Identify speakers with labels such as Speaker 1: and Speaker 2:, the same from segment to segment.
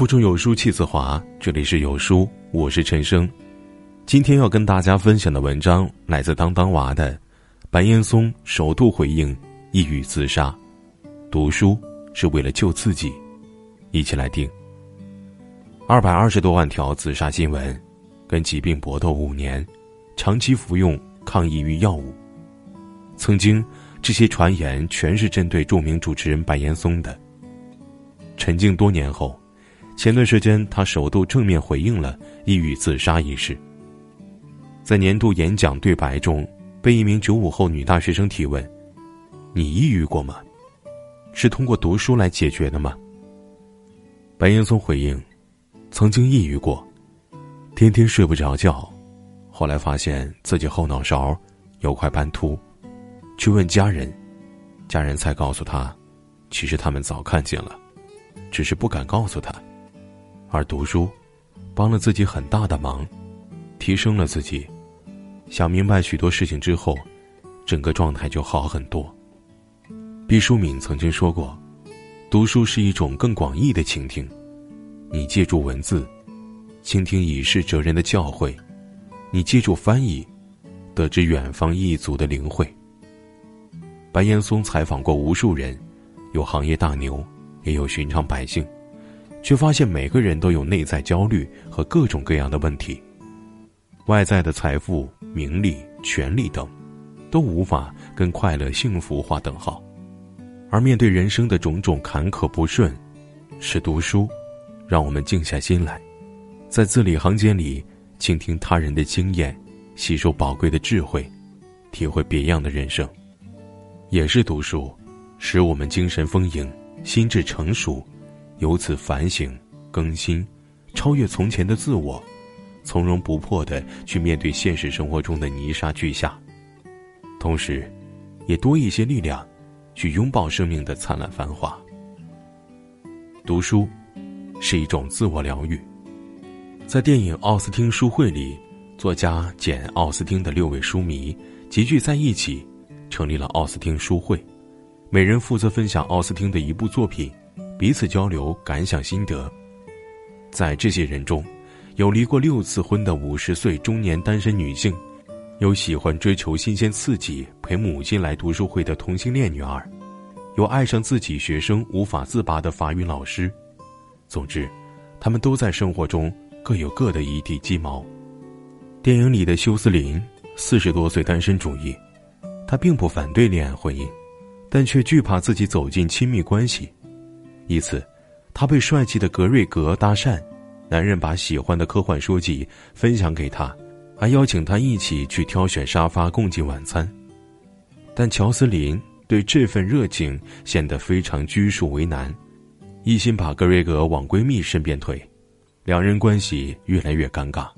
Speaker 1: 腹中有书气自华，这里是有书，我是陈生。今天要跟大家分享的文章来自当当娃的，白岩松首度回应抑郁自杀，读书是为了救自己，一起来听。二百二十多万条自杀新闻，跟疾病搏斗五年，长期服用抗抑郁药物。曾经，这些传言全是针对著名主持人白岩松的。沉静多年后。前段时间，他首度正面回应了抑郁自杀一事。在年度演讲对白中，被一名九五后女大学生提问：“你抑郁过吗？是通过读书来解决的吗？”白岩松回应：“曾经抑郁过，天天睡不着觉，后来发现自己后脑勺有块斑秃，去问家人，家人才告诉他，其实他们早看见了，只是不敢告诉他。”而读书，帮了自己很大的忙，提升了自己。想明白许多事情之后，整个状态就好很多。毕淑敏曾经说过：“读书是一种更广义的倾听，你借助文字，倾听以事哲人的教诲；你借助翻译，得知远方异族的灵慧。”白岩松采访过无数人，有行业大牛，也有寻常百姓。却发现每个人都有内在焦虑和各种各样的问题。外在的财富、名利、权利等，都无法跟快乐、幸福划等号。而面对人生的种种坎坷不顺，是读书，让我们静下心来，在字里行间里倾听他人的经验，吸收宝贵的智慧，体会别样的人生。也是读书，使我们精神丰盈，心智成熟。由此反省、更新、超越从前的自我，从容不迫的去面对现实生活中的泥沙俱下，同时，也多一些力量，去拥抱生命的灿烂繁华。读书，是一种自我疗愈。在电影《奥斯汀书会》里，作家简·奥斯汀的六位书迷集聚在一起，成立了奥斯汀书会，每人负责分享奥斯汀的一部作品。彼此交流感想心得。在这些人中，有离过六次婚的五十岁中年单身女性，有喜欢追求新鲜刺激陪母亲来读书会的同性恋女儿，有爱上自己学生无法自拔的法语老师。总之，他们都在生活中各有各的一地鸡毛。电影里的休斯林，四十多岁单身主义，他并不反对恋爱婚姻，但却惧怕自己走进亲密关系。一次，他被帅气的格瑞格搭讪，男人把喜欢的科幻书籍分享给他，还邀请他一起去挑选沙发共进晚餐。但乔斯林对这份热情显得非常拘束为难，一心把格瑞格往闺蜜身边推，两人关系越来越尴尬。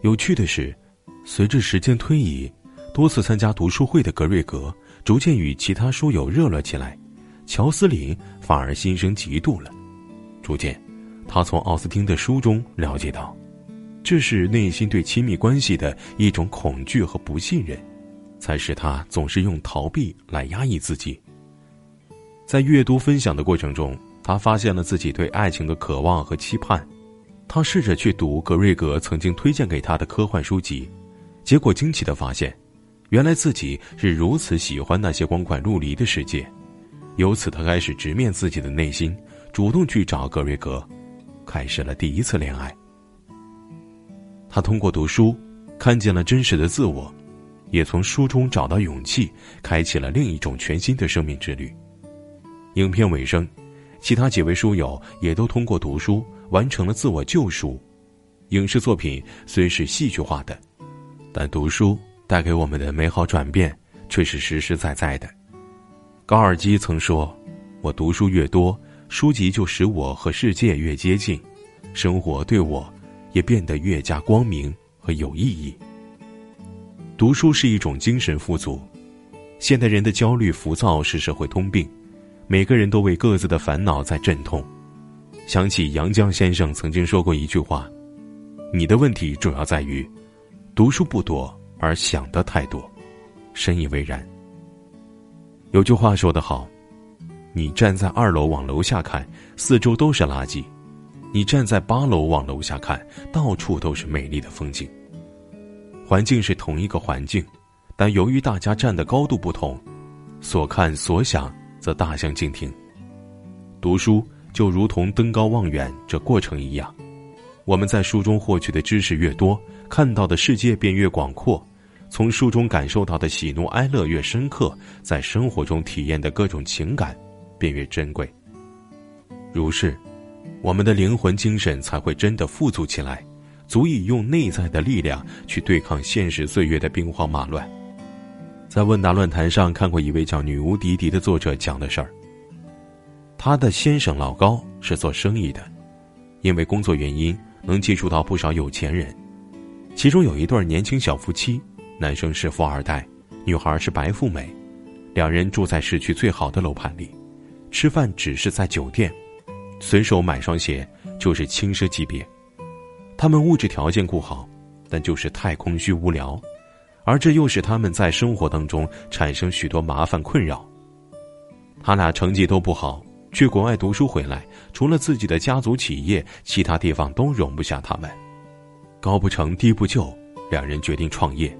Speaker 1: 有趣的是，随着时间推移，多次参加读书会的格瑞格逐渐与其他书友热络起来。乔斯林反而心生嫉妒了，逐渐，他从奥斯汀的书中了解到，这是内心对亲密关系的一种恐惧和不信任，才使他总是用逃避来压抑自己。在阅读分享的过程中，他发现了自己对爱情的渴望和期盼，他试着去读格瑞格曾经推荐给他的科幻书籍，结果惊奇的发现，原来自己是如此喜欢那些光怪陆离的世界。由此，他开始直面自己的内心，主动去找格瑞格，开始了第一次恋爱。他通过读书，看见了真实的自我，也从书中找到勇气，开启了另一种全新的生命之旅。影片尾声，其他几位书友也都通过读书完成了自我救赎。影视作品虽是戏剧化的，但读书带给我们的美好转变却是实实在在的。高尔基曾说：“我读书越多，书籍就使我和世界越接近，生活对我也变得越加光明和有意义。”读书是一种精神富足。现代人的焦虑、浮躁是社会通病，每个人都为各自的烦恼在阵痛。想起杨绛先生曾经说过一句话：“你的问题主要在于读书不多，而想的太多。”深以为然。有句话说得好：“你站在二楼往楼下看，四周都是垃圾；你站在八楼往楼下看，到处都是美丽的风景。环境是同一个环境，但由于大家站的高度不同，所看所想则大相径庭。读书就如同登高望远这过程一样，我们在书中获取的知识越多，看到的世界便越广阔，从书中感受到的喜怒哀乐越深刻，在生活中体验的各种情感便越珍贵。如是。我们的灵魂精神才会真的富足起来，足以用内在的力量去对抗现实岁月的兵荒马乱。在问答论坛上看过一位叫“女巫迪迪”的作者讲的事儿。他的先生老高是做生意的，因为工作原因能接触到不少有钱人，其中有一对年轻小夫妻，男生是富二代，女孩是白富美，两人住在市区最好的楼盘里，吃饭只是在酒店。随手买双鞋就是轻奢级别，他们物质条件固好，但就是太空虚无聊，而这又使他们在生活当中产生许多麻烦困扰。他俩成绩都不好，去国外读书回来，除了自己的家族企业，其他地方都容不下他们。高不成低不就，两人决定创业。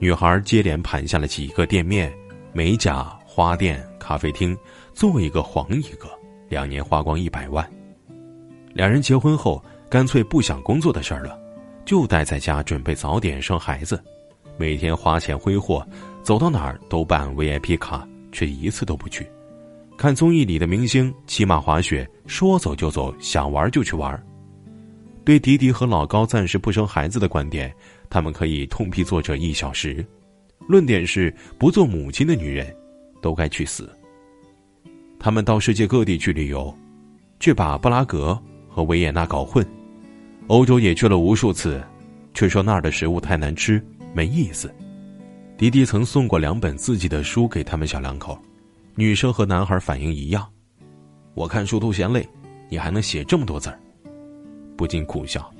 Speaker 1: 女孩接连盘下了几个店面，美甲、花店、咖啡厅，做一个黄一个。两年花光一百万，两人结婚后干脆不想工作的事儿了，就待在家准备早点生孩子，每天花钱挥霍，走到哪儿都办 VIP 卡，却一次都不去。看综艺里的明星骑马滑雪，说走就走，想玩就去玩。对迪迪和老高暂时不生孩子的观点，他们可以痛批作者一小时，论点是不做母亲的女人，都该去死。他们到世界各地去旅游，却把布拉格和维也纳搞混；欧洲也去了无数次，却说那儿的食物太难吃，没意思。迪迪曾送过两本自己的书给他们小两口，女生和男孩反应一样。我看书都嫌累，你还能写这么多字儿，不禁苦笑。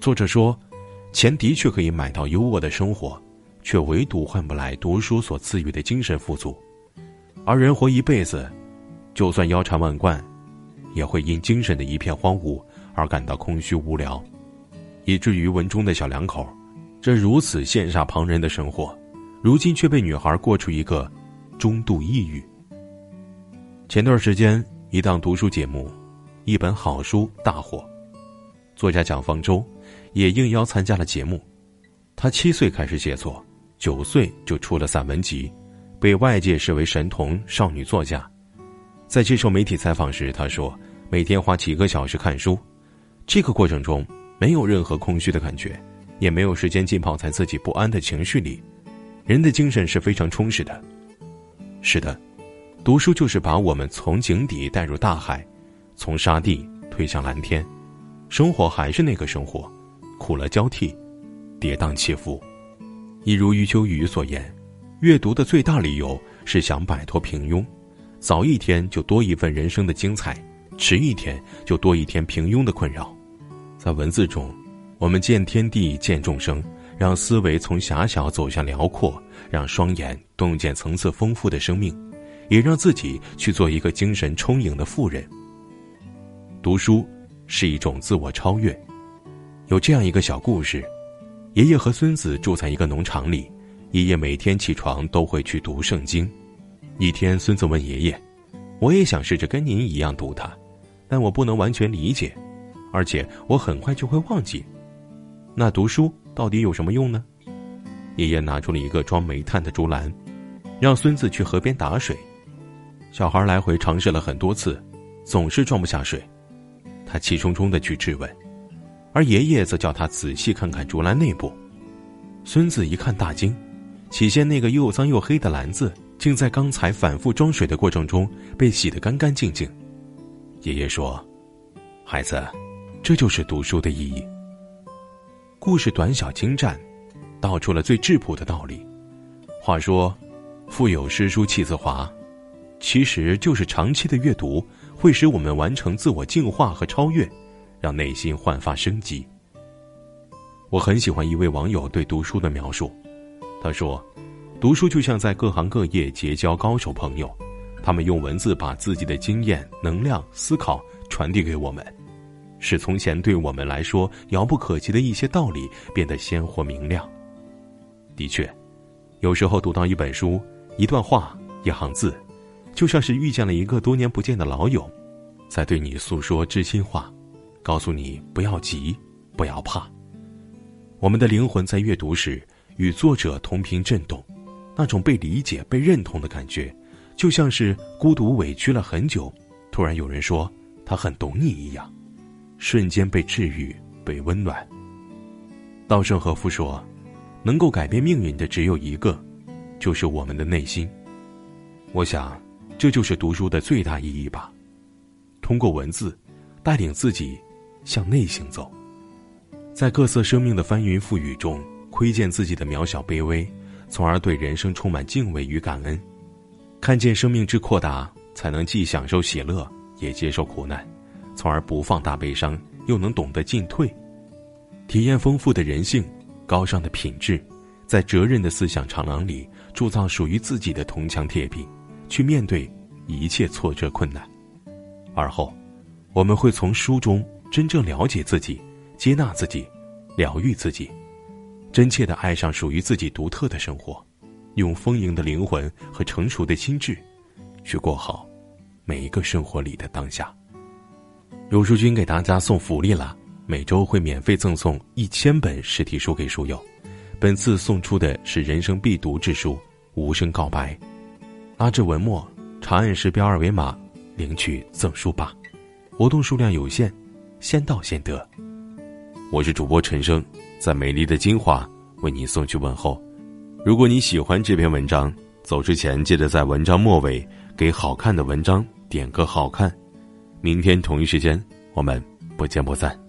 Speaker 1: 作者说，钱的确可以买到优渥的生活，却唯独换不来读书所赐予的精神富足，而人活一辈子。就算腰缠万贯，也会因精神的一片荒芜而感到空虚无聊，以至于文中的小两口，这如此羡煞旁人的生活，如今却被女孩过出一个中度抑郁。前段时间，一档读书节目，一本好书大火，作家蒋方舟也应邀参加了节目。他七岁开始写作，九岁就出了散文集，被外界视为神童少女作家。在接受媒体采访时，他说：“每天花几个小时看书，这个过程中没有任何空虚的感觉，也没有时间浸泡在自己不安的情绪里，人的精神是非常充实的。”是的，读书就是把我们从井底带入大海，从沙地推向蓝天。生活还是那个生活，苦乐交替，跌宕起伏。一如余秋雨所言：“阅读的最大理由是想摆脱平庸。”早一天就多一份人生的精彩，迟一天就多一天平庸的困扰。在文字中，我们见天地，见众生，让思维从狭小走向辽阔，让双眼洞见层次丰富的生命，也让自己去做一个精神充盈的富人。读书是一种自我超越。有这样一个小故事：爷爷和孙子住在一个农场里，爷爷每天起床都会去读圣经。一天，孙子问爷爷：“我也想试着跟您一样读它，但我不能完全理解，而且我很快就会忘记。那读书到底有什么用呢？”爷爷拿出了一个装煤炭的竹篮，让孙子去河边打水。小孩来回尝试了很多次，总是装不下水。他气冲冲的去质问，而爷爷则叫他仔细看看竹篮内部。孙子一看大惊，起先那个又脏又黑的篮子。竟在刚才反复装水的过程中被洗得干干净净。爷爷说：“孩子，这就是读书的意义。”故事短小精湛，道出了最质朴的道理。话说：“腹有诗书气自华”，其实就是长期的阅读会使我们完成自我净化和超越，让内心焕发生机。我很喜欢一位网友对读书的描述，他说。读书就像在各行各业结交高手朋友，他们用文字把自己的经验、能量、思考传递给我们，使从前对我们来说遥不可及的一些道理变得鲜活明亮。的确，有时候读到一本书、一段话、一行字，就像是遇见了一个多年不见的老友，在对你诉说知心话，告诉你不要急，不要怕。我们的灵魂在阅读时与作者同频震动，那种被理解、被认同的感觉，就像是孤独委屈了很久，突然有人说他很懂你一样。瞬间被治愈，被温暖。稻盛和夫说：“能够改变命运的只有一个，就是我们的内心。”我想，这就是读书的最大意义吧。通过文字，带领自己向内行走，在各色生命的翻云覆雨中，窥见自己的渺小卑微，从而对人生充满敬畏与感恩。看见生命之扩大，才能既享受喜乐，也接受苦难。从而不放大悲伤，又能懂得进退，体验丰富的人性、高尚的品质，在责任的思想长廊里铸造属于自己的铜墙铁壁，去面对一切挫折困难。而后，我们会从书中真正了解自己，接纳自己，疗愈自己，真切的爱上属于自己独特的生活，用丰盈的灵魂和成熟的心智，去过好每一个生活里的当下。有书君给大家送福利了，每周会免费赠送一千本实体书给书友。本次送出的是人生必读之书《无声告白》，拉至文末，长按识标二维码领取赠书吧。活动数量有限，先到先得。我是主播陈生，在美丽的金华为你送去问候。如果你喜欢这篇文章，走之前记得在文章末尾给好看的文章点个好看。明天同一时间，我们不见不散。